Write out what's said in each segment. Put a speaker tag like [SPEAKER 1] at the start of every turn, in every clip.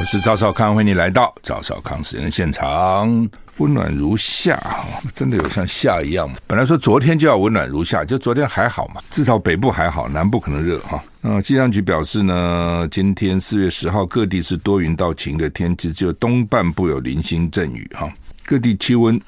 [SPEAKER 1] 我是赵少康，欢迎你来到赵少康时间的现场。温暖如夏，真的有像夏一样吗？本来说昨天就要温暖如夏，就昨天还好嘛，至少北部还好，南部可能热哈。那气象局表示呢，今天四月十号各地是多云到晴的天气，只有东半部有零星阵雨哈。各地气温。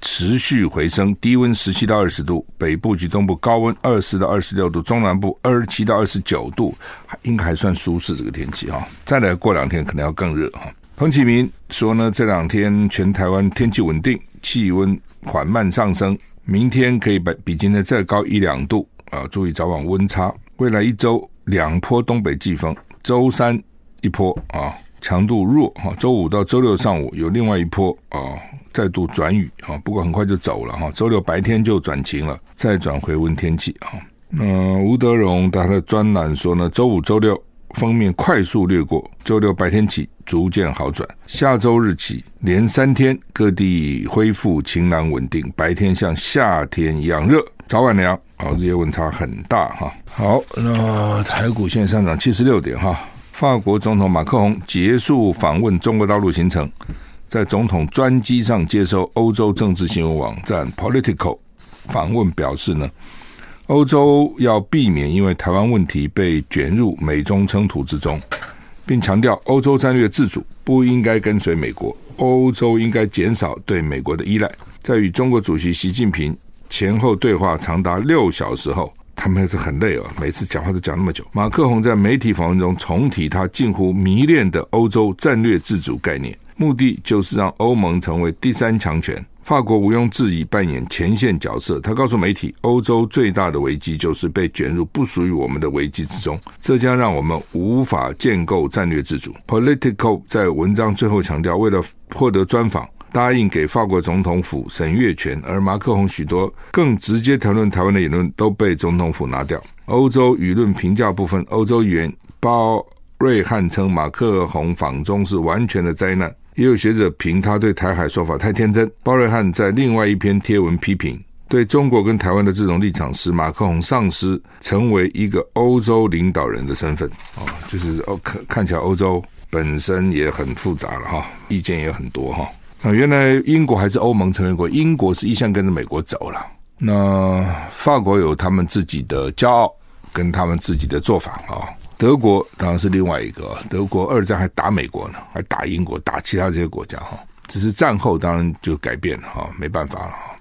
[SPEAKER 1] 持续回升，低温十七到二十度，北部及东部高温二十到二十六度，中南部二十七到二十九度，应该还算舒适这个天气哈。再来过两天可能要更热哈。彭启明说呢，这两天全台湾天气稳定，气温缓慢上升，明天可以比比今天再高一两度啊，注意早晚温差。未来一周两波东北季风，周三一波啊。强度弱哈，周五到周六上午有另外一波啊，再度转雨啊，不过很快就走了哈。周六白天就转晴了，再转回温天气啊。那吴德荣他的专栏说呢，周五、周六封面快速掠过，周六白天起逐渐好转，下周日起连三天各地恢复晴朗稳定，白天像夏天一样热，早晚凉啊，日夜温差很大哈。好，那台股现上涨七十六点哈。法国总统马克宏结束访问中国大陆行程，在总统专机上接受欧洲政治新闻网站 Political 访问，表示呢，欧洲要避免因为台湾问题被卷入美中冲突之中，并强调欧洲战略自主不应该跟随美国，欧洲应该减少对美国的依赖。在与中国主席习近平前后对话长达六小时后。他们还是很累哦，每次讲话都讲那么久。马克宏在媒体访问中重提他近乎迷恋的欧洲战略自主概念，目的就是让欧盟成为第三强权。法国毋庸置疑扮演前线角色。他告诉媒体，欧洲最大的危机就是被卷入不属于我们的危机之中，这将让我们无法建构战略自主。Politico 在文章最后强调，为了获得专访。答应给法国总统府审阅权，而马克宏许多更直接谈论台湾的言论都被总统府拿掉。欧洲舆论评价部分，欧洲议员鲍瑞汉称马克宏访中是完全的灾难，也有学者评他对台海说法太天真。鲍瑞汉在另外一篇贴文批评，对中国跟台湾的这种立场使马克宏丧失成为一个欧洲领导人的身份。哦，就是哦看看起来欧洲本身也很复杂了哈，意见也很多哈。那原来英国还是欧盟成员国，英国是一向跟着美国走了。那法国有他们自己的骄傲，跟他们自己的做法啊。德国当然是另外一个，德国二战还打美国呢，还打英国，打其他这些国家哈。只是战后当然就改变了哈，没办法了哈。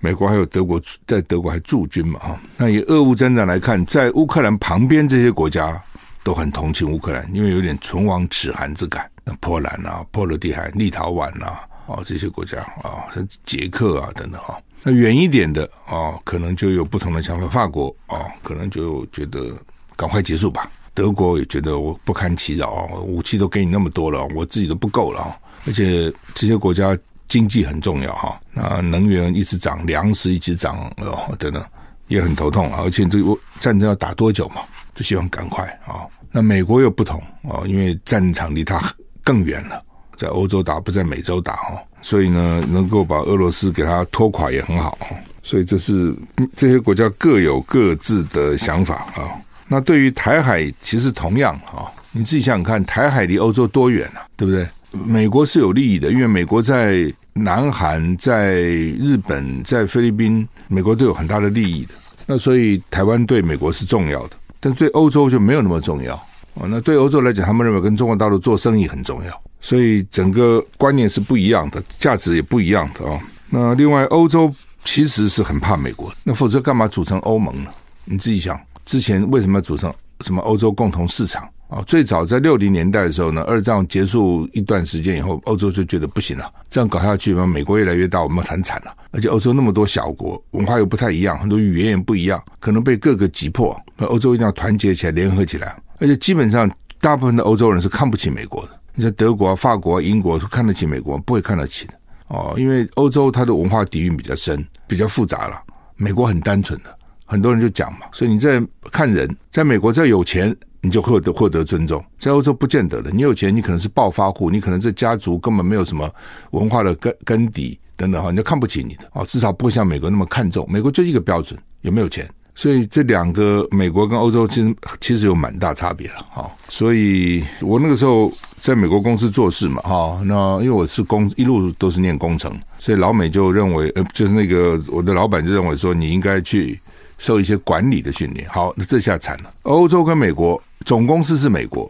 [SPEAKER 1] 美国还有德国在德国还驻军嘛哈。那以俄乌战争来看，在乌克兰旁边这些国家都很同情乌克兰，因为有点唇亡齿寒之感。那波兰啊、波罗的海、立陶宛啊，哦，这些国家啊，像捷克啊等等哈，那远一点的啊，可能就有不同的想法。法国啊，可能就觉得赶快结束吧。德国也觉得我不堪其扰啊，武器都给你那么多了，我自己都不够了啊。而且这些国家经济很重要哈，那能源一直涨，粮食一直涨哦，等等，也很头痛。而且这个战争要打多久嘛，就希望赶快啊。那美国又不同啊，因为战场离他很。更远了，在欧洲打不在美洲打哦，所以呢，能够把俄罗斯给他拖垮也很好，所以这是这些国家各有各自的想法啊。那对于台海，其实同样啊，你自己想想看，台海离欧洲多远啊，对不对？美国是有利益的，因为美国在南韩、在日本、在菲律宾，美国都有很大的利益的。那所以台湾对美国是重要的，但对欧洲就没有那么重要。哦，那对欧洲来讲，他们认为跟中国大陆做生意很重要，所以整个观念是不一样的，价值也不一样的啊。那另外，欧洲其实是很怕美国，那否则干嘛组成欧盟呢？你自己想，之前为什么要组成什么欧洲共同市场啊？最早在六零年代的时候呢，二战结束一段时间以后，欧洲就觉得不行了，这样搞下去嘛，美国越来越大，我们很惨了。而且欧洲那么多小国，文化又不太一样，很多语言也不一样，可能被各个击破。那欧洲一定要团结起来，联合起来。而且基本上大部分的欧洲人是看不起美国的。你像德国啊、法国啊、英国是看得起美国，不会看得起的哦，因为欧洲它的文化底蕴比较深，比较复杂了。美国很单纯的，很多人就讲嘛，所以你在看人，在美国只要有钱，你就获得获得尊重，在欧洲不见得的。你有钱，你可能是暴发户，你可能这家族根本没有什么文化的根根底等等哈，人家看不起你的哦，至少不会像美国那么看重。美国就一个标准，有没有钱？所以这两个美国跟欧洲其实其实有蛮大差别了哈。所以我那个时候在美国公司做事嘛哈，那因为我是工一路都是念工程，所以老美就认为呃就是那个我的老板就认为说你应该去受一些管理的训练。好，那这下惨了。欧洲跟美国总公司是美国，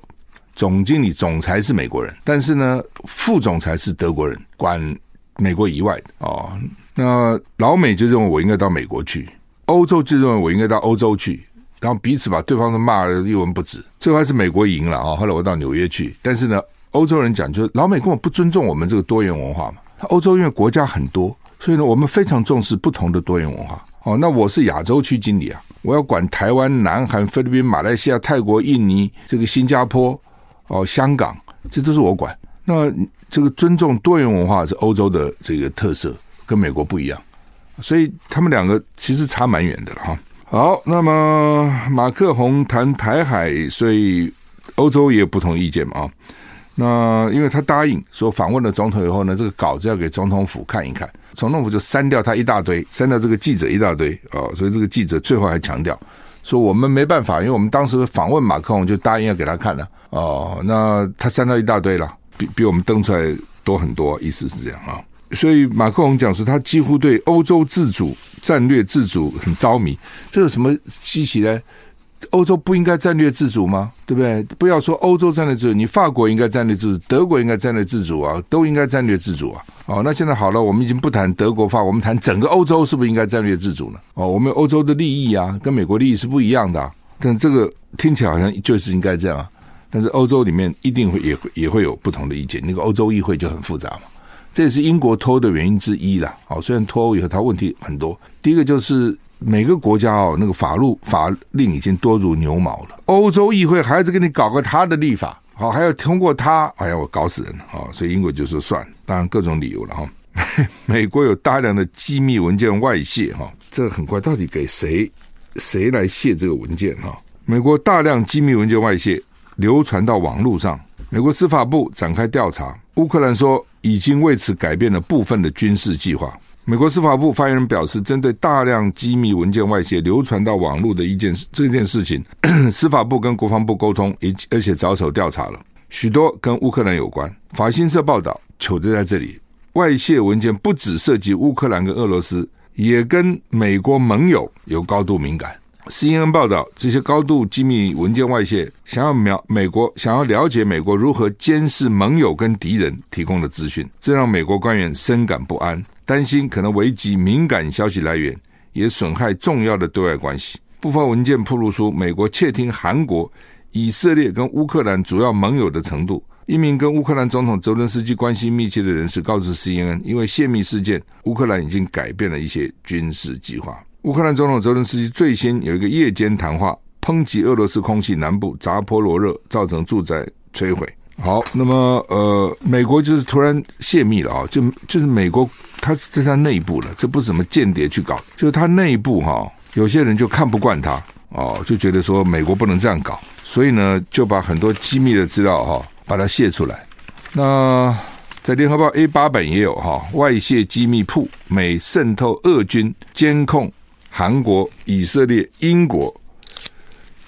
[SPEAKER 1] 总经理总裁是美国人，但是呢副总裁是德国人，管美国以外的哦。那老美就认为我应该到美国去。欧洲就认为我应该到欧洲去，然后彼此把对方都骂得一文不值。最后还是美国赢了啊！后来我到纽约去，但是呢，欧洲人讲就是老美根本不尊重我们这个多元文化嘛。欧洲因为国家很多，所以呢，我们非常重视不同的多元文化。哦，那我是亚洲区经理啊，我要管台湾、南韩、菲律宾、马来西亚、泰国、印尼、这个新加坡、哦香港，这都是我管。那这个尊重多元文化是欧洲的这个特色，跟美国不一样。所以他们两个其实差蛮远的了哈。好，那么马克宏谈台海，所以欧洲也有不同意见嘛啊。那因为他答应说访问了总统以后呢，这个稿子要给总统府看一看，总统府就删掉他一大堆，删掉这个记者一大堆哦。所以这个记者最后还强调说我们没办法，因为我们当时访问马克龙就答应要给他看了哦。那他删掉一大堆了，比比我们登出来多很多，意思是这样啊。所以马克龙讲说，他几乎对欧洲自主、战略自主很着迷。这有什么稀奇呢？欧洲不应该战略自主吗？对不对？不要说欧洲战略自主，你法国应该战略自主，德国应该战略自主啊，都应该战略自主啊。哦，那现在好了，我们已经不谈德国、法，我们谈整个欧洲，是不是应该战略自主呢？哦，我们欧洲的利益啊，跟美国利益是不一样的。但这个听起来好像就是应该这样啊。但是欧洲里面一定会也会也会有不同的意见，那个欧洲议会就很复杂嘛。这也是英国脱欧的原因之一啦。好，虽然脱欧以后它问题很多，第一个就是每个国家哦，那个法律法令已经多如牛毛了。欧洲议会还是给你搞个他的立法，好，还要通过他，哎呀，我搞死人了。好，所以英国就说算了，当然各种理由了哈。美国有大量的机密文件外泄哈，这很怪，到底给谁谁来泄这个文件哈？美国大量机密文件外泄流传到网络上，美国司法部展开调查，乌克兰说。已经为此改变了部分的军事计划。美国司法部发言人表示，针对大量机密文件外泄流传到网络的一件事这件事情，司法部跟国防部沟通，而且着手调查了许多跟乌克兰有关。法新社报道，糗就在这里，外泄文件不只涉及乌克兰跟俄罗斯，也跟美国盟友有高度敏感。CNN 报道，这些高度机密文件外泄，想要描美国想要了解美国如何监视盟友跟敌人提供的资讯，这让美国官员深感不安，担心可能危及敏感消息来源，也损害重要的对外关系。部分文件暴露出美国窃听韩国、以色列跟乌克兰主要盟友的程度。一名跟乌克兰总统泽伦斯基关系密切的人士告知 CNN，因为泄密事件，乌克兰已经改变了一些军事计划。乌克兰总统泽伦斯基最新有一个夜间谈话，抨击俄罗斯空袭南部扎波罗热，造成住宅摧毁。好，那么呃，美国就是突然泄密了啊，就就是美国，他是在他内部了，这不是什么间谍去搞，就是他内部哈，有些人就看不惯他哦，就觉得说美国不能这样搞，所以呢，就把很多机密的资料哈，把它泄出来。那在联合报 A 八版也有哈，外泄机密铺，美渗透俄军监控。韩国、以色列、英国、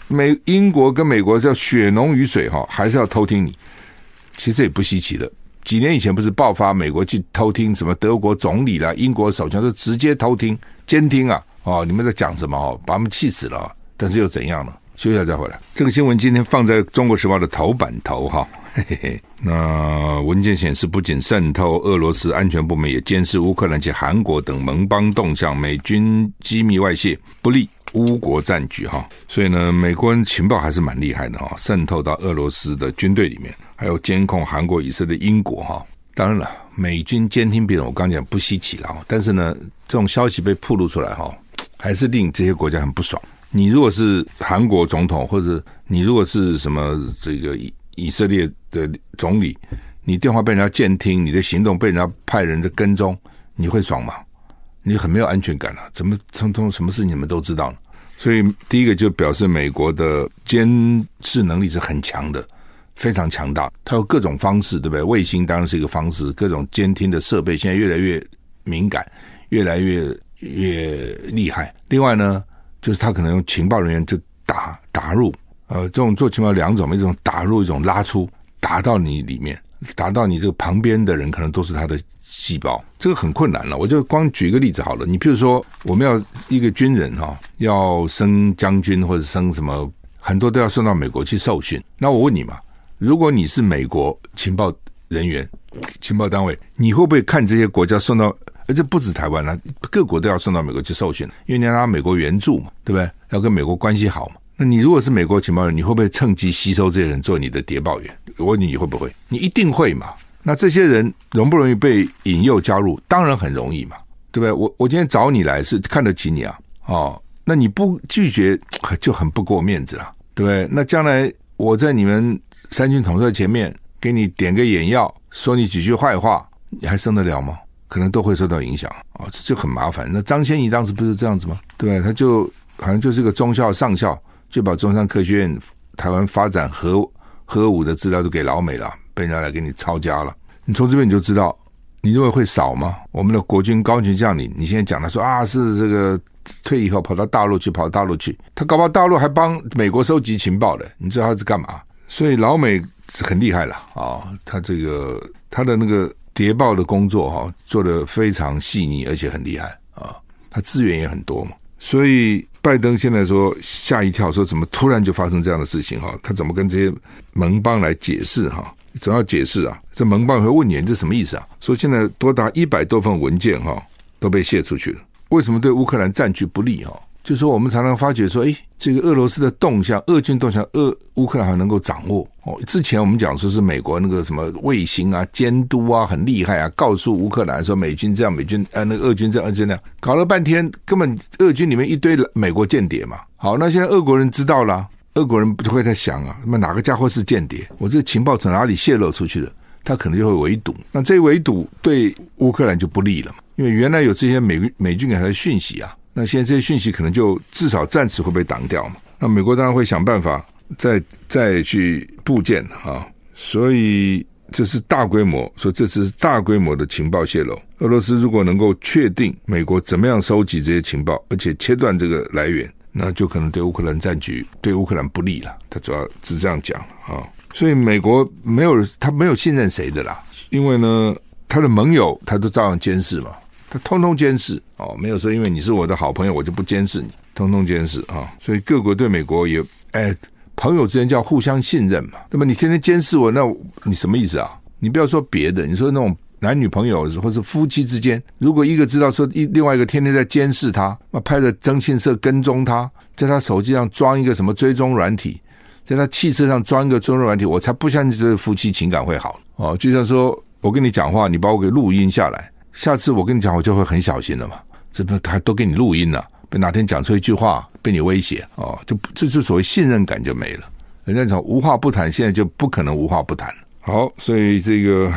[SPEAKER 1] 美、英国跟美国叫血浓于水哈，还是要偷听你？其实也不稀奇的。几年以前不是爆发美国去偷听什么德国总理啦、英国首相，都直接偷听、监听啊！哦，你们在讲什么？哦，把他们气死了。但是又怎样呢？休息一下再回来。这个新闻今天放在中国时报的头版头哈。嘿嘿嘿。那文件显示，不仅渗透俄罗斯安全部门，也监视乌克兰及韩国等盟邦动向，美军机密外泄不利乌国战局哈。所以呢，美国人情报还是蛮厉害的哈，渗透到俄罗斯的军队里面，还有监控韩国、以色列、英国哈。当然了，美军监听别人，我刚讲不稀奇了。但是呢，这种消息被曝露出来哈，还是令这些国家很不爽。你如果是韩国总统，或者你如果是什么这个以色列的总理，你电话被人家监听，你的行动被人家派人的跟踪，你会爽吗？你很没有安全感了、啊。怎么通通什么事你们都知道？所以第一个就表示美国的监视能力是很强的，非常强大。它有各种方式，对不对？卫星当然是一个方式，各种监听的设备现在越来越敏感，越来越越厉害。另外呢，就是他可能用情报人员就打打入，呃，这种做情报两种，一种打入，一种拉出，打到你里面，打到你这个旁边的人，可能都是他的。细胞这个很困难了，我就光举一个例子好了。你譬如说，我们要一个军人哈，要升将军或者升什么，很多都要送到美国去受训。那我问你嘛，如果你是美国情报人员、情报单位，你会不会看这些国家送到？而且不止台湾了，各国都要送到美国去受训，因为你要拿美国援助嘛，对不对？要跟美国关系好嘛。那你如果是美国情报人，你会不会趁机吸收这些人做你的谍报员？我问你，你会不会？你一定会嘛。那这些人容不容易被引诱加入？当然很容易嘛，对不对？我我今天找你来是看得起你啊，哦，那你不拒绝就很不给我面子了，对不对？那将来我在你们三军统帅前面给你点个眼药，说你几句坏话，你还生得了吗？可能都会受到影响啊，哦，这就很麻烦。那张先仪当时不是这样子吗？对，他就好像就是一个中校上校，就把中山科学院台湾发展核核武的资料都给老美了。被人家来给你抄家了，你从这边你就知道，你认为会少吗？我们的国军高级将领，你现在讲的说啊，是这个退役后跑到大陆去，跑到大陆去，他搞不好大陆还帮美国收集情报的，你知道他是干嘛？所以老美是很厉害了啊，他这个他的那个谍报的工作哈，做得非常细腻，而且很厉害啊，他资源也很多嘛，所以。拜登现在说吓一跳，说怎么突然就发生这样的事情哈？他怎么跟这些盟邦来解释哈？总要解释啊！这盟邦会问你，这什么意思啊？说现在多达一百多份文件哈都被泄出去了，为什么对乌克兰占据不利哈？就说，我们常常发觉说，哎，这个俄罗斯的动向，俄军动向，俄乌克兰还能够掌握哦。之前我们讲说是美国那个什么卫星啊、监督啊很厉害啊，告诉乌克兰说美军这样，美军呃那个俄军这样，俄军那样，搞了半天根本俄军里面一堆美国间谍嘛。好，那现在俄国人知道了，俄国人不就会在想啊，那么哪个家伙是间谍？我这个情报从哪里泄露出去的？他可能就会围堵。那这围堵对乌克兰就不利了嘛，因为原来有这些美美军给他的讯息啊。那现在这些讯息可能就至少暂时会被挡掉嘛？那美国当然会想办法再再去部件啊，所以这是大规模，说这次是大规模的情报泄露。俄罗斯如果能够确定美国怎么样收集这些情报，而且切断这个来源，那就可能对乌克兰战局对乌克兰不利了。他主要是这样讲啊，所以美国没有他没有信任谁的啦，因为呢，他的盟友他都照样监视嘛。他通通监视哦，没有说因为你是我的好朋友，我就不监视你，通通监视啊。所以各国对美国也，哎，朋友之间叫互相信任嘛。那么你天天监视我，那你什么意思啊？你不要说别的，你说那种男女朋友或是夫妻之间，如果一个知道说一另外一个天天在监视他，那拍着征信社跟踪他，在他手机上装一个什么追踪软体，在他汽车上装一个追踪软体，我才不相信这个夫妻情感会好哦。就像说我跟你讲话，你把我给录音下来。下次我跟你讲，我就会很小心了嘛。这不他都给你录音了，被哪天讲出一句话被你威胁哦，就这就所谓信任感就没了。人家讲无话不谈，现在就不可能无话不谈。好，所以这个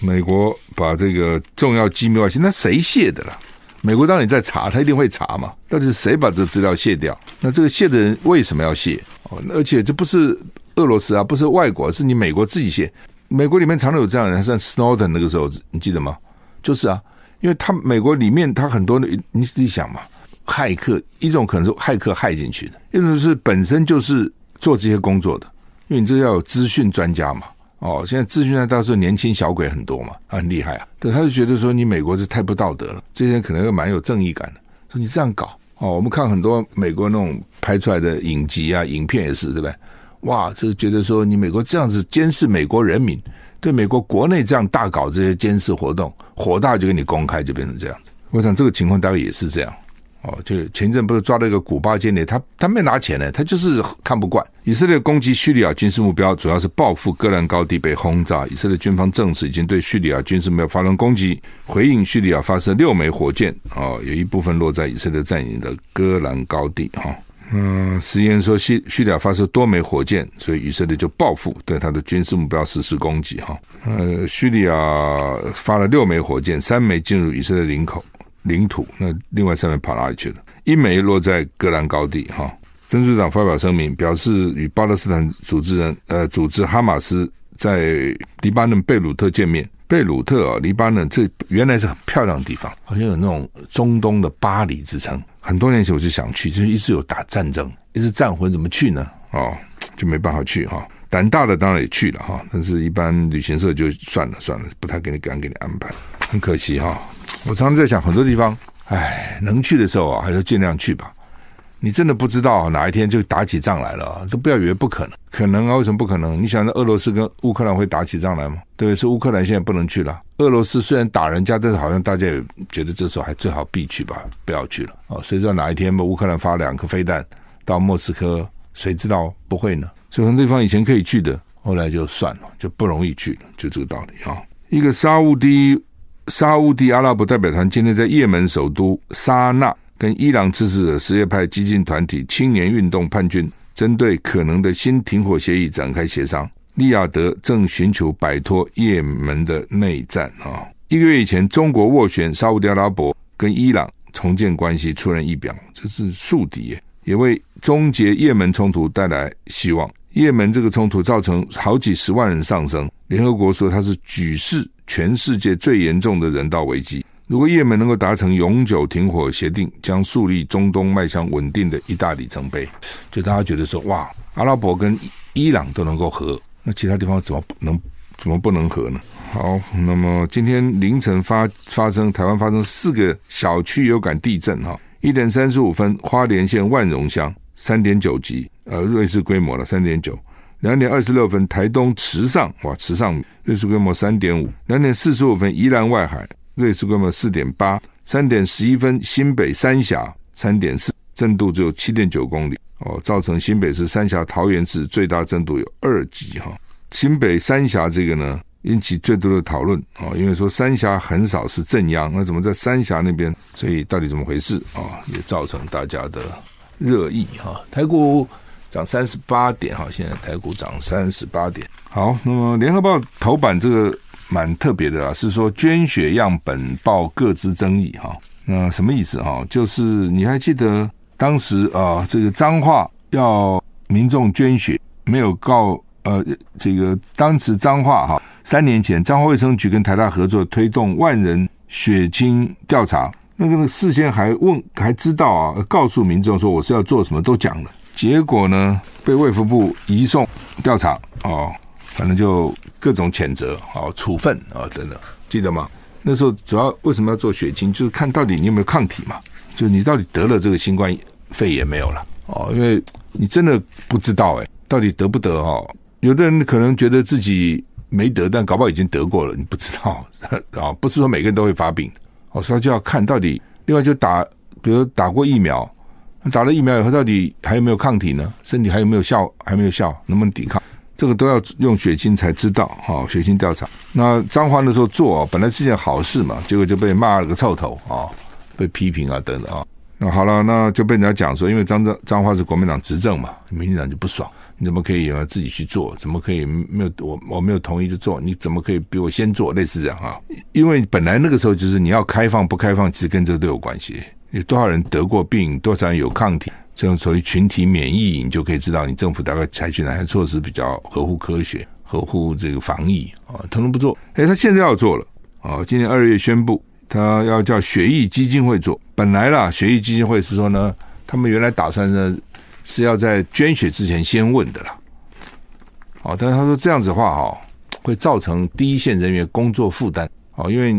[SPEAKER 1] 美国把这个重要机密外泄，那谁泄的了？美国当然在查，他一定会查嘛。到底是谁把这资料泄掉？那这个泄的人为什么要泄？哦，而且这不是俄罗斯啊，不是外国，是你美国自己泄。美国里面常常有这样的人，像 Snowden 那个时候，你记得吗？就是啊，因为他美国里面他很多的，你自己想嘛，骇客一种可能是骇客骇进去的，一种是本身就是做这些工作的，因为你这要有资讯专家嘛。哦，现在资讯专家倒是年轻小鬼很多嘛，很厉害啊。对，他就觉得说你美国是太不道德了，这些人可能又蛮有正义感的，说你这样搞哦，我们看很多美国那种拍出来的影集啊、影片也是，对不对？哇，这觉得说你美国这样子监视美国人民。对美国国内这样大搞这些监视活动，火大就给你公开，就变成这样子。我想这个情况大概也是这样。哦，就前阵不是抓了一个古巴间谍，他他没拿钱呢，他就是看不惯以色列攻击叙利亚军事目标，主要是报复戈兰高地被轰炸。以色列军方证实已经对叙利亚军事目标发动攻击，回应叙利亚发射六枚火箭，哦，有一部分落在以色列占领的戈兰高地。哈，嗯，实验说叙叙利亚发射多枚火箭，所以以色列就报复，对他的军事目标实施攻击哈。呃，叙利亚发了六枚火箭，三枚进入以色列领口领土，那另外三枚跑哪里去了？一枚落在戈兰高地哈。真主党发表声明，表示与巴勒斯坦组织人呃组织哈马斯在黎巴嫩贝鲁特见面。贝鲁特啊，黎巴嫩这原来是很漂亮的地方，好像有那种中东的巴黎之称。很多年前我就想去，就是一直有打战争，一直战魂，怎么去呢？哦，就没办法去哈。胆大的当然也去了哈，但是一般旅行社就算了算了，不太给你敢给你安排，很可惜哈。我常常在想，很多地方，哎，能去的时候啊，还是尽量去吧。你真的不知道哪一天就打起仗来了，都不要以为不可能，可能啊？为什么不可能？你想，俄罗斯跟乌克兰会打起仗来吗？对？是乌克兰现在不能去了。俄罗斯虽然打人家，但是好像大家也觉得这时候还最好避去吧，不要去了哦。谁知道哪一天乌克兰发两颗飞弹到莫斯科，谁知道不会呢？所以很多地方以前可以去的，后来就算了，就不容易去了，就这个道理啊。一个沙乌地沙乌地阿拉伯代表团今天在也门首都沙那。跟伊朗支持者什叶派激进团体青年运动叛军针对可能的新停火协议展开协商。利雅得正寻求摆脱也门的内战啊！一个月以前，中国斡旋沙乌地阿拉伯跟伊朗重建关系出人意表，这是宿敌，也为终结也门冲突带来希望。也门这个冲突造成好几十万人丧生，联合国说它是举世全世界最严重的人道危机。如果也门能够达成永久停火协定，将树立中东迈向稳定的一大里程碑。就大家觉得说，哇，阿拉伯跟伊朗都能够和，那其他地方怎么能怎么不能和呢？好，那么今天凌晨发发生台湾发生四个小区有感地震哈，一点三十五分，花莲县万荣乡三点九级，呃，瑞士规模了三点九。两点二十六分，台东池上哇，池上瑞士规模三点五。两点四十五分，宜兰外海。芮氏规模四点八，三点十一分，新北三峡三点四，震度只有七点九公里哦，造成新北市三峡桃园市最大震度有二级哈。新北三峡这个呢，引起最多的讨论哦，因为说三峡很少是震央，那怎么在三峡那边？所以到底怎么回事啊？也造成大家的热议哈。台股涨三十八点哈，现在台股涨三十八点。好，那么联合报头版这个。蛮特别的啊，是说捐血样本报各自争议哈，那什么意思哈？就是你还记得当时啊，这个彰化要民众捐血，没有告呃，这个当时彰化哈，三年前彰化卫生局跟台大合作推动万人血清调查，那个事先还问还知道啊，告诉民众说我是要做什么都讲了，结果呢被卫福部移送调查哦。反正就各种谴责啊、处分啊等等，记得吗？那时候主要为什么要做血清，就是看到底你有没有抗体嘛，就你到底得了这个新冠肺炎没有了哦，因为你真的不知道哎，到底得不得哦？有的人可能觉得自己没得，但搞不好已经得过了，你不知道啊，不是说每个人都会发病哦，所以就要看到底。另外就打，比如打过疫苗，打了疫苗以后到底还有没有抗体呢？身体还有没有效？还没有效，能不能抵抗？这个都要用血清才知道，哈，血清调查。那彰化的时候做，本来是件好事嘛，结果就被骂了个臭头啊，被批评啊等等啊。那好了，那就被人家讲说，因为彰彰彰化是国民党执政嘛，民进党就不爽，你怎么可以自己去做？怎么可以没有我我没有同意就做？你怎么可以比我先做？类似这样啊？因为本来那个时候就是你要开放不开放，其实跟这个都有关系。有多少人得过病，多少人有抗体？这种所谓群体免疫，你就可以知道你政府大概采取哪些措施比较合乎科学、合乎这个防疫啊？统统不做，哎，他现在要做了啊！今年二月宣布，他要叫血液基金会做。本来啦，血液基金会是说呢，他们原来打算呢是要在捐血之前先问的啦。哦，但是他说这样子的话哈，会造成第一线人员工作负担。哦，因为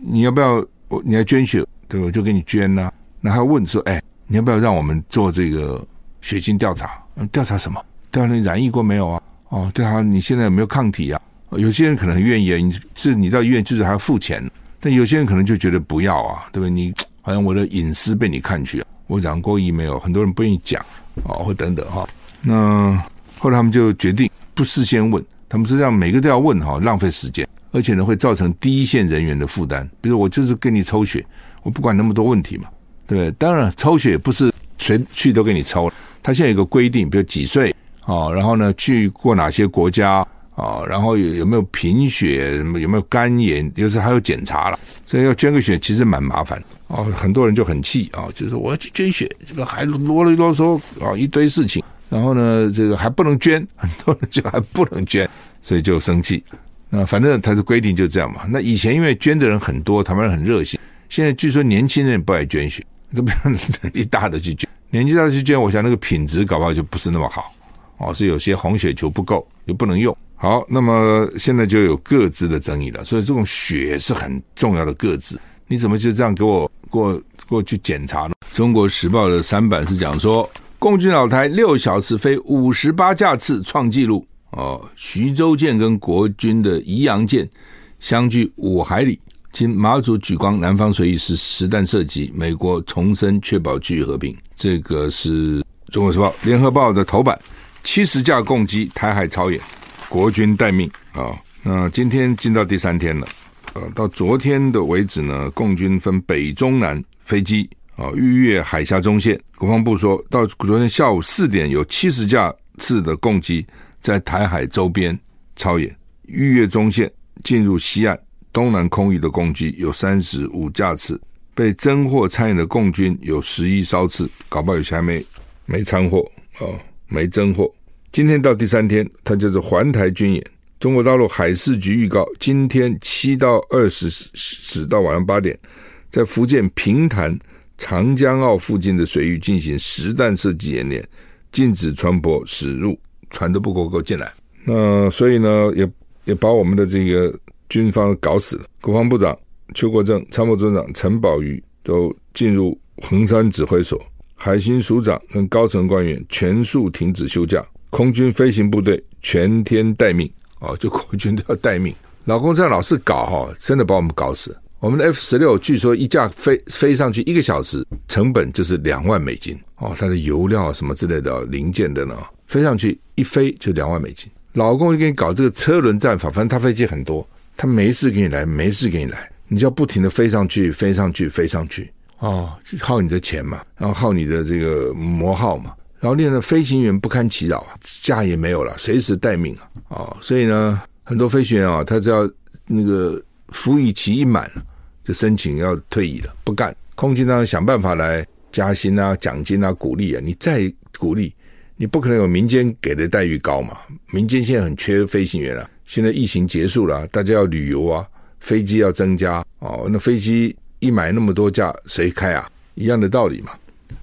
[SPEAKER 1] 你要不要我你要捐血，对吧？我就给你捐呐。那他问说，哎。你要不要让我们做这个血清调查？调查什么？调查你染疫过没有啊？哦，调查你现在有没有抗体啊？有些人可能愿意啊，你是你到医院就是还要付钱，但有些人可能就觉得不要啊，对不对？你 好像我的隐私被你看去，我染过疫没有？很多人不愿意讲哦，或等等哈。那后来他们就决定不事先问，他们是这样每个都要问哈，浪费时间，而且呢会造成第一线人员的负担。比如我就是给你抽血，我不管那么多问题嘛。对，当然抽血不是谁去都给你抽。他现在有个规定，比如几岁哦，然后呢去过哪些国家哦，然后有有没有贫血，有没有肝炎，有时还有检查了，所以要捐个血其实蛮麻烦哦。很多人就很气啊，就是我要去捐血，这个还啰里啰嗦啊一堆事情，然后呢这个还不能捐，很多人就还不能捐，所以就生气。那反正他的规定就这样嘛。那以前因为捐的人很多，台湾人很热心。现在据说年轻人不爱捐血，都不要 年纪大的去捐。年纪大的去捐，我想那个品质搞不好就不是那么好哦，是有些红血球不够，就不能用。好，那么现在就有各自的争议了。所以这种血是很重要的个资，你怎么就这样给我过过去检查呢？中国时报的三版是讲说，共军老台六小时飞五十八架次创纪录。哦，徐州舰跟国军的宜阳舰相距五海里，经马祖举光南方水域是实弹射击，美国重申确保区域和平。这个是中国时报、联合报的头版，七十架共机台海超演，国军待命啊。那今天进到第三天了，呃，到昨天的为止呢，共军分北中南飞机啊逾越海峡中线。国防部说到昨天下午四点，有七十架次的共机。在台海周边超演，逾越中线进入西岸东南空域的共机有三十五架次，被侦获参与的共军有十一艘次，搞不好有些还没没参获哦，没侦获。今天到第三天，它就是环台军演。中国大陆海事局预告，今天七到二十时到晚上八点，在福建平潭长江澳附近的水域进行实弹射击演练，禁止船舶驶入。船都不够够进来，那所以呢，也也把我们的这个军方搞死了。国防部长邱国正、参谋总长陈宝瑜都进入横山指挥所，海巡署长跟高层官员全数停止休假，空军飞行部队全天待命哦，就国军都要待命。老公这样老是搞哈，真的把我们搞死。我们的 F 十六据说一架飞飞上去一个小时，成本就是两万美金哦，它的油料什么之类的零件的呢。飞上去一飞就两万美金，老公就给你搞这个车轮战法，反正他飞机很多，他没事给你来，没事给你来，你就要不停的飞上去，飞上去，飞上去，哦，耗你的钱嘛，然后耗你的这个磨耗嘛，然后练的飞行员不堪其扰啊，假也没有了，随时待命啊，哦，所以呢，很多飞行员啊，他只要那个服役期一满，就申请要退役了，不干，空军呢想办法来加薪啊、奖金啊、鼓励啊，你再鼓励。你不可能有民间给的待遇高嘛？民间现在很缺飞行员啊。现在疫情结束了，大家要旅游啊，飞机要增加哦。那飞机一买那么多架，谁开啊？一样的道理嘛。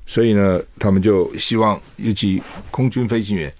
[SPEAKER 1] 所以呢，他们就希望，尤其空军飞行员，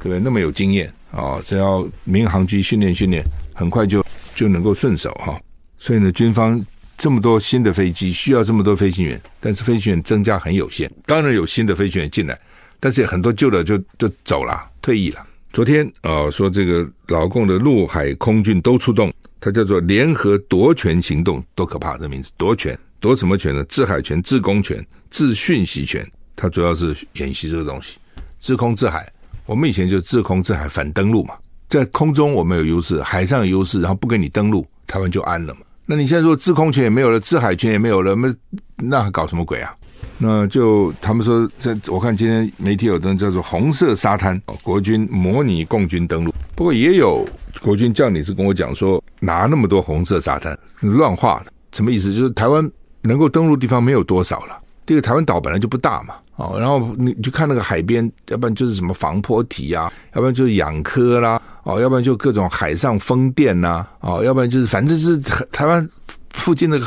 [SPEAKER 1] 对不对？那么有经验啊，只要民航局训练训练，很快就就能够顺手哈。所以呢，军方这么多新的飞机，需要这么多飞行员，但是飞行员增加很有限。当然有新的飞行员进来。但是很多旧的就就走了，退役了。昨天啊、说这个老共的陆海空军都出动，它叫做联合夺权行动，多可怕！这名字夺权，夺什么权呢？制海权、制空权、制讯息权。它主要是演习这个东西，制空制海。我们以前就制空制海反登陆嘛，在空中我们有优势，海上有优势，然后不给你登陆，台湾就安了嘛。那你现在说制空权也没有了，制海权也没有了，那那还搞什么鬼啊？那就他们说，这我看今天媒体有登叫做“红色沙滩”，国军模拟共军登陆。不过也有国军将领是跟我讲说，拿那么多红色沙滩乱画的，什么意思？就是台湾能够登陆的地方没有多少了。这个台湾岛本来就不大嘛，哦，然后你就看那个海边，要不然就是什么防波堤啊，要不然就是养科啦，哦，要不然就各种海上风电呐，哦，要不然就是反正是台湾附近的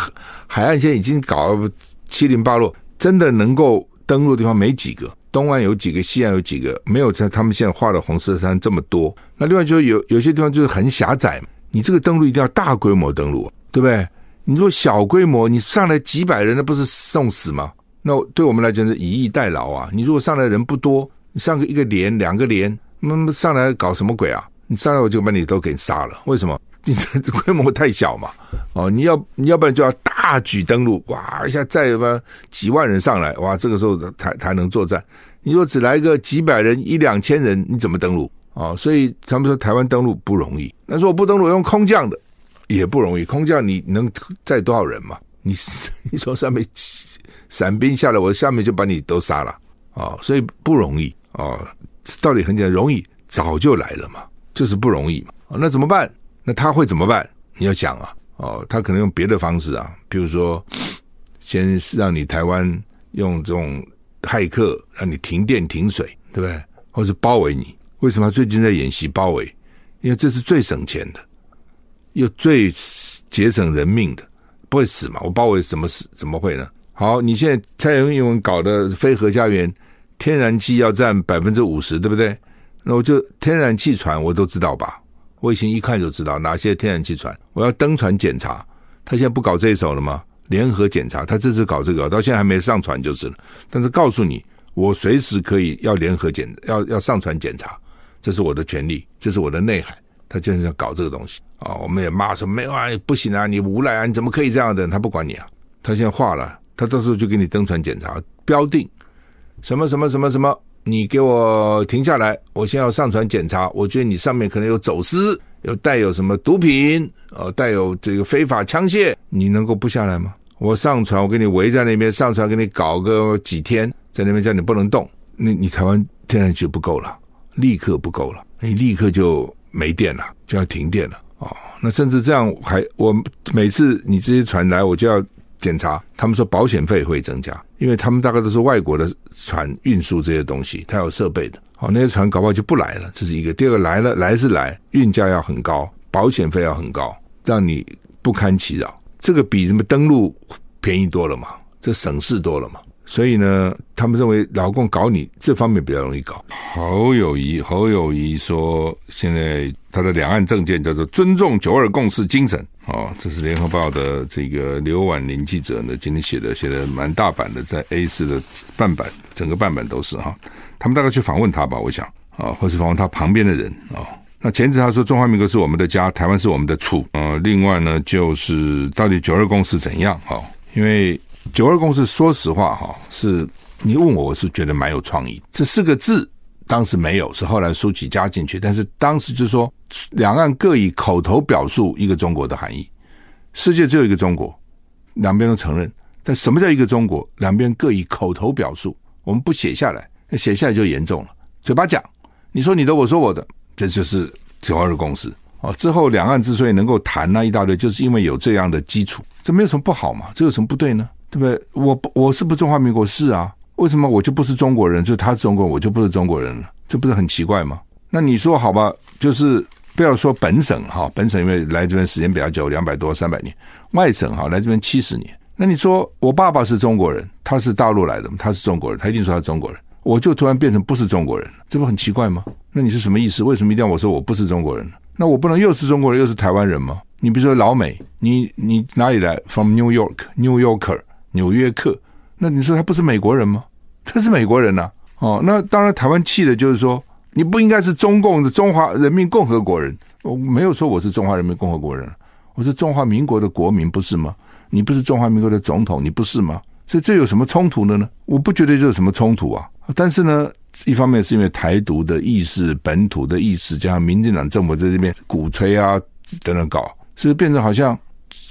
[SPEAKER 1] 海岸线已经搞七零八落。真的能够登陆的地方没几个，东岸有几个，西岸有几个，没有在他们现在画的红色山这么多。那另外就是有有些地方就是很狭窄，你这个登陆一定要大规模登陆，对不对？你如果小规模，你上来几百人，那不是送死吗？那对我们来讲是以逸待劳啊。你如果上来人不多，你上个一个连、两个连，那么上来搞什么鬼啊？你上来我就把你都给杀了，为什么？你这规模太小嘛？哦，你要你要不然就要大举登陆，哇一下再什么几万人上来，哇，这个时候才才能作战。你说只来个几百人、一两千人，你怎么登陆？哦，所以他们说台湾登陆不容易。那说我不登陆用空降的也不容易，空降你能载多少人嘛？你 你从上面伞兵下来，我下面就把你都杀了。啊，所以不容易啊。道理很简单，容易早就来了嘛，就是不容易嘛。那怎么办？那他会怎么办？你要想啊，哦，他可能用别的方式啊，比如说，先让你台湾用这种骇客让你停电停水，对不对？或是包围你？为什么最近在演习包围？因为这是最省钱的，又最节省人命的，不会死嘛？我包围怎么死？怎么会呢？好，你现在蔡英文搞的非核家园，天然气要占百分之五十，对不对？那我就天然气船我都知道吧？卫星一看就知道哪些天然气船，我要登船检查。他现在不搞这一手了吗？联合检查，他这次搞这个，到现在还没上船就是了。但是告诉你，我随时可以要联合检，要要上船检查。这是我的权利，这是我的内海。他就是要搞这个东西啊！我们也骂说没有啊，不行啊，你无赖啊，你怎么可以这样的？他不管你啊，他现在画了，他到时候就给你登船检查，标定什么什么什么什么，你给我停下来，我先要上船检查。我觉得你上面可能有走私，有带有什么毒品，呃，带有这个非法枪械，你能够不下来吗？我上船，我给你围在那边，上船给你搞个几天，在那边叫你不能动，你你台湾天然气不够了。立刻不够了，你立刻就没电了，就要停电了哦。那甚至这样还，我每次你这些船来，我就要检查。他们说保险费会增加，因为他们大概都是外国的船运输这些东西，它有设备的。好，那些船搞不好就不来了，这是一个。第二个来了，来是来，运价要很高，保险费要很高，让你不堪其扰。这个比什么登陆便宜多了嘛？这省事多了嘛？所以呢，他们认为老共搞你这方面比较容易搞。侯友谊，侯友谊说，现在他的两岸政见叫做尊重九二共识精神。哦，这是联合报的这个刘婉玲记者呢，今天写的，写的蛮大版的，在 A 四的半版，整个半版都是哈。他们大概去访问他吧，我想啊，或是访问他旁边的人啊。那前次他说中华民国是我们的家，台湾是我们的厝。呃，另外呢，就是到底九二共识怎样啊？因为九二共识，说实话哈，是你问我，我是觉得蛮有创意。这四个字当时没有，是后来苏起加进去。但是当时就说，两岸各以口头表述一个中国的含义，世界只有一个中国，两边都承认。但什么叫一个中国？两边各以口头表述，我们不写下来，那写下来就严重了。嘴巴讲，你说你的，我说我的，这就是九二共识。哦，之后两岸之所以能够谈那一大堆，就是因为有这样的基础，这没有什么不好嘛？这有什么不对呢？对不对？我，我是不是中华民国？是啊，为什么我就不是中国人？就他是中国人，我就不是中国人了？这不是很奇怪吗？那你说好吧，就是不要说本省哈，本省因为来这边时间比较久，两百多三百年，外省哈来这边七十年。那你说我爸爸是中国人，他是大陆来的，他是中国人，他一定说他是中国人，我就突然变成不是中国人，这不很奇怪吗？那你是什么意思？为什么一定要我说我不是中国人？那我不能又是中国人又是台湾人吗？你比如说老美，你你哪里来？From New York，New Yorker。纽约客，那你说他不是美国人吗？他是美国人呐、哦，那当然，台湾气的就是说，你不应该是中共的中华人民共和国人。我没有说我是中华人民共和国人，我是中华民国的国民，不是吗？你不是中华民国的总统，你不是吗？所以这有什么冲突的呢？我不觉得这有什么冲突啊。但是呢，一方面是因为台独的意识、本土的意识，加上民进党政府在这边鼓吹啊等等搞，所以变成好像。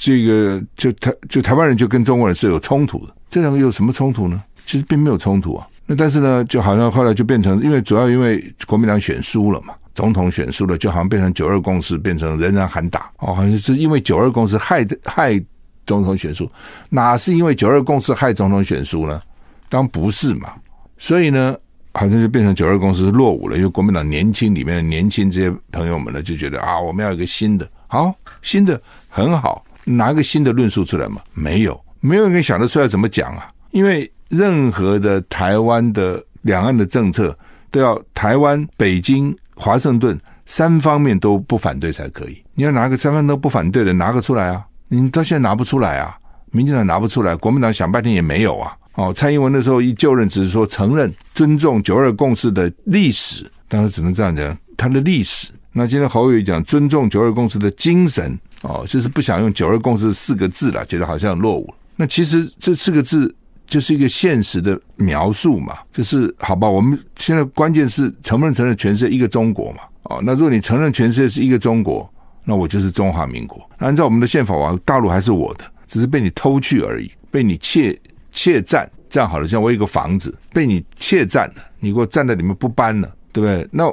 [SPEAKER 1] 这个就台就台湾人就跟中国人是有冲突的，这两个有什么冲突呢？其实并没有冲突啊。那但是呢，就好像后来就变成，因为主要因为国民党选输了嘛，总统选输了，就好像变成九二共识，变成人人喊打哦，好像是因为九二共识害害总统选输，哪是因为九二共识害总统选输呢？当不是嘛。所以呢，好像就变成九二共识落伍了，因为国民党年轻里面的年轻这些朋友们呢，就觉得啊，我们要一个新的，好，新的很好。拿个新的论述出来吗？没有，没有人想得出来怎么讲啊！因为任何的台湾的两岸的政策都要台湾、北京、华盛顿三方面都不反对才可以。你要拿个三方都不反对的拿个出来啊！你到现在拿不出来啊！民进党拿不出来，国民党想半天也没有啊！哦，蔡英文那时候一就任，只是说承认尊重九二共识的历史，当然只能这样讲，他的历史。那今天侯友讲尊重九二共识的精神。哦，就是不想用“九二共识”四个字了，觉得好像落伍。那其实这四个字就是一个现实的描述嘛，就是好吧？我们现在关键是承不承认全世界一个中国嘛？哦，那如果你承认全世界是一个中国，那我就是中华民国。按照我们的宪法，大陆还是我的，只是被你偷去而已，被你窃窃占这样好了，像我有一个房子被你窃占了，你给我站在里面不搬了，对不对？那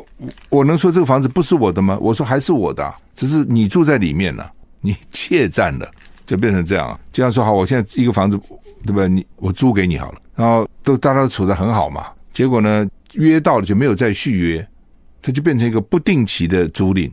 [SPEAKER 1] 我能说这个房子不是我的吗？我说还是我的，只是你住在里面了，你怯战了，就变成这样。就像说好，我现在一个房子，对不对？你我租给你好了，然后都大家都处得很好嘛，结果呢，约到了就没有再续约，他就变成一个不定期的租赁，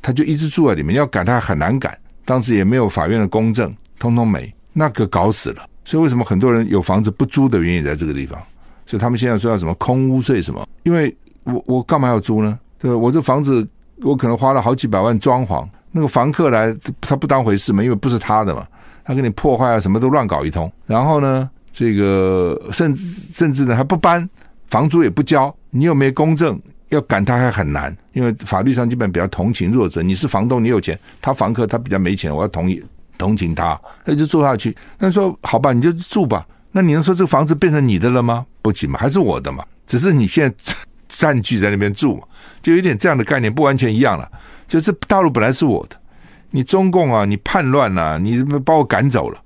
[SPEAKER 1] 他就一直住在里面，要赶他很难赶，当时也没有法院的公证，通通没，那个搞死了。所以为什么很多人有房子不租的原因在这个地方？所以他们现在说要什么空屋税什么？因为我我干嘛要租呢？对吧？我这房子我可能花了好几百万装潢，那个房客来他不当回事嘛，因为不是他的嘛，他给你破坏啊，什么都乱搞一通。然后呢，这个甚至甚至呢还不搬，房租也不交，你又没公证，要赶他还很难，因为法律上基本比较同情弱者。你是房东，你有钱，他房客他比较没钱，我要同意。同情他，那就住下去。那说好吧，你就住吧。那你能说这个房子变成你的了吗？不行嘛，还是我的嘛。只是你现在占据在那边住，就有点这样的概念，不完全一样了。就是大陆本来是我的，你中共啊，你叛乱啊，你把我赶走了，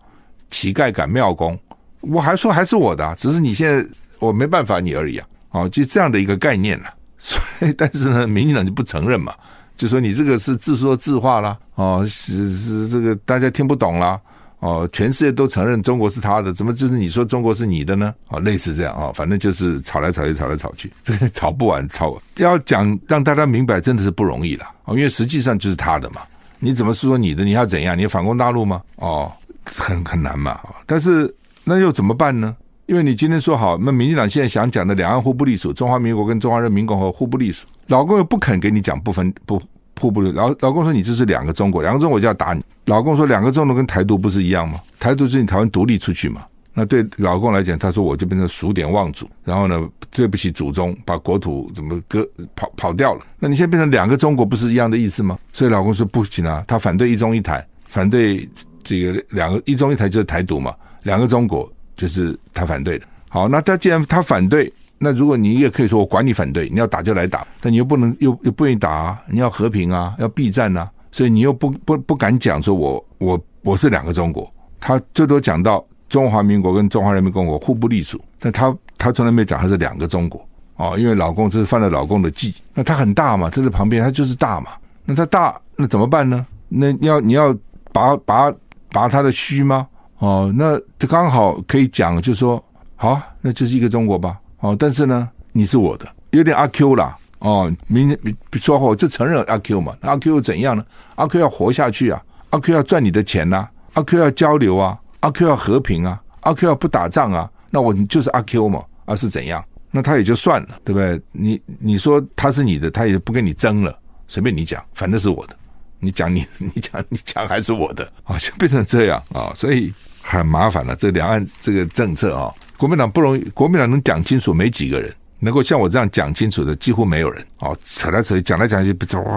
[SPEAKER 1] 乞丐赶庙工，我还说还是我的，只是你现在我没办法你而已啊。哦，就这样的一个概念了。所以，但是呢，民进党就不承认嘛。就说你这个是自说自话啦，哦，是是这个大家听不懂啦，哦，全世界都承认中国是他的，怎么就是你说中国是你的呢？哦，类似这样啊，反正就是吵来吵去，吵来吵去，这个吵不完，吵要讲让大家明白，真的是不容易了，哦，因为实际上就是他的嘛，你怎么说你的？你要怎样？你要反攻大陆吗？哦，很很难嘛，但是那又怎么办呢？因为你今天说好，那民进党现在想讲的两岸互不隶属，中华民国跟中华人民共和国互不隶属。老公又不肯给你讲不分不互不，老老公说你这是两个中国，两个中国就要打你。老公说两个中国跟台独不是一样吗？台独是你台湾独立出去嘛？那对老公来讲，他说我就变成数典忘祖，然后呢，对不起祖宗，把国土怎么割跑跑掉了？那你现在变成两个中国，不是一样的意思吗？所以老公说不行啊，他反对一中一台，反对这个两个一中一台就是台独嘛，两个中国就是他反对的。好，那他既然他反对。那如果你也可以说我管你反对，你要打就来打，但你又不能又又不愿意打啊，你要和平啊，要避战啊，所以你又不不不敢讲说我我我是两个中国，他最多讲到中华民国跟中华人民共和国互不隶属，但他他从来没讲他是两个中国哦，因为老公这是犯了老公的忌，那他很大嘛，他在旁边他就是大嘛，那他大那怎么办呢？那你要你要拔拔拔他的须吗？哦，那他刚好可以讲，就说好，那就是一个中国吧。哦，但是呢，你是我的，有点阿 Q 啦。哦，明天说话我就承认阿 Q 嘛，阿 Q 又怎样呢？阿 Q 要活下去啊，阿 Q 要赚你的钱呐、阿 Q 要交流啊，阿 Q 要和平啊，阿 Q 要不打仗啊，那我就是阿 Q 嘛，而是怎样？那他也就算了，对不对？你你说他是你的，他也不跟你争了，随便你讲，反正是我的，你讲你 你讲你讲还是我的啊，就变成这样啊，所以很麻烦了。这两岸这个政策啊。国民党不容易，国民党能讲清楚，没几个人能够像我这样讲清楚的，几乎没有人。哦，扯来扯去，讲来讲去，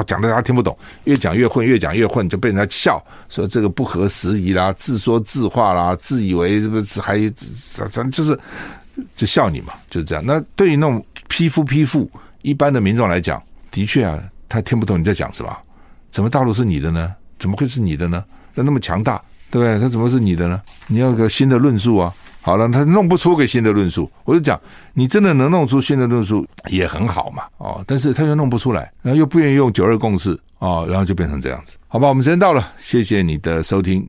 [SPEAKER 1] 讲的大家听不懂，越讲越混，越讲越混，就被人家笑说这个不合时宜啦，自说自话啦，自以为是不是还反正就是就笑你嘛，就是这样。那对于那种匹夫匹妇一般的民众来讲，的确啊，他听不懂你在讲什么。怎么大陆是你的呢？怎么会是你的呢？那那么强大，对不对？他怎么是你的呢？你要个新的论述啊。好了，他弄不出个新的论述，我就讲，你真的能弄出新的论述也很好嘛，哦，但是他又弄不出来，然后又不愿意用九二共识，哦，然后就变成这样子，好吧，我们时间到了，谢谢你的收听。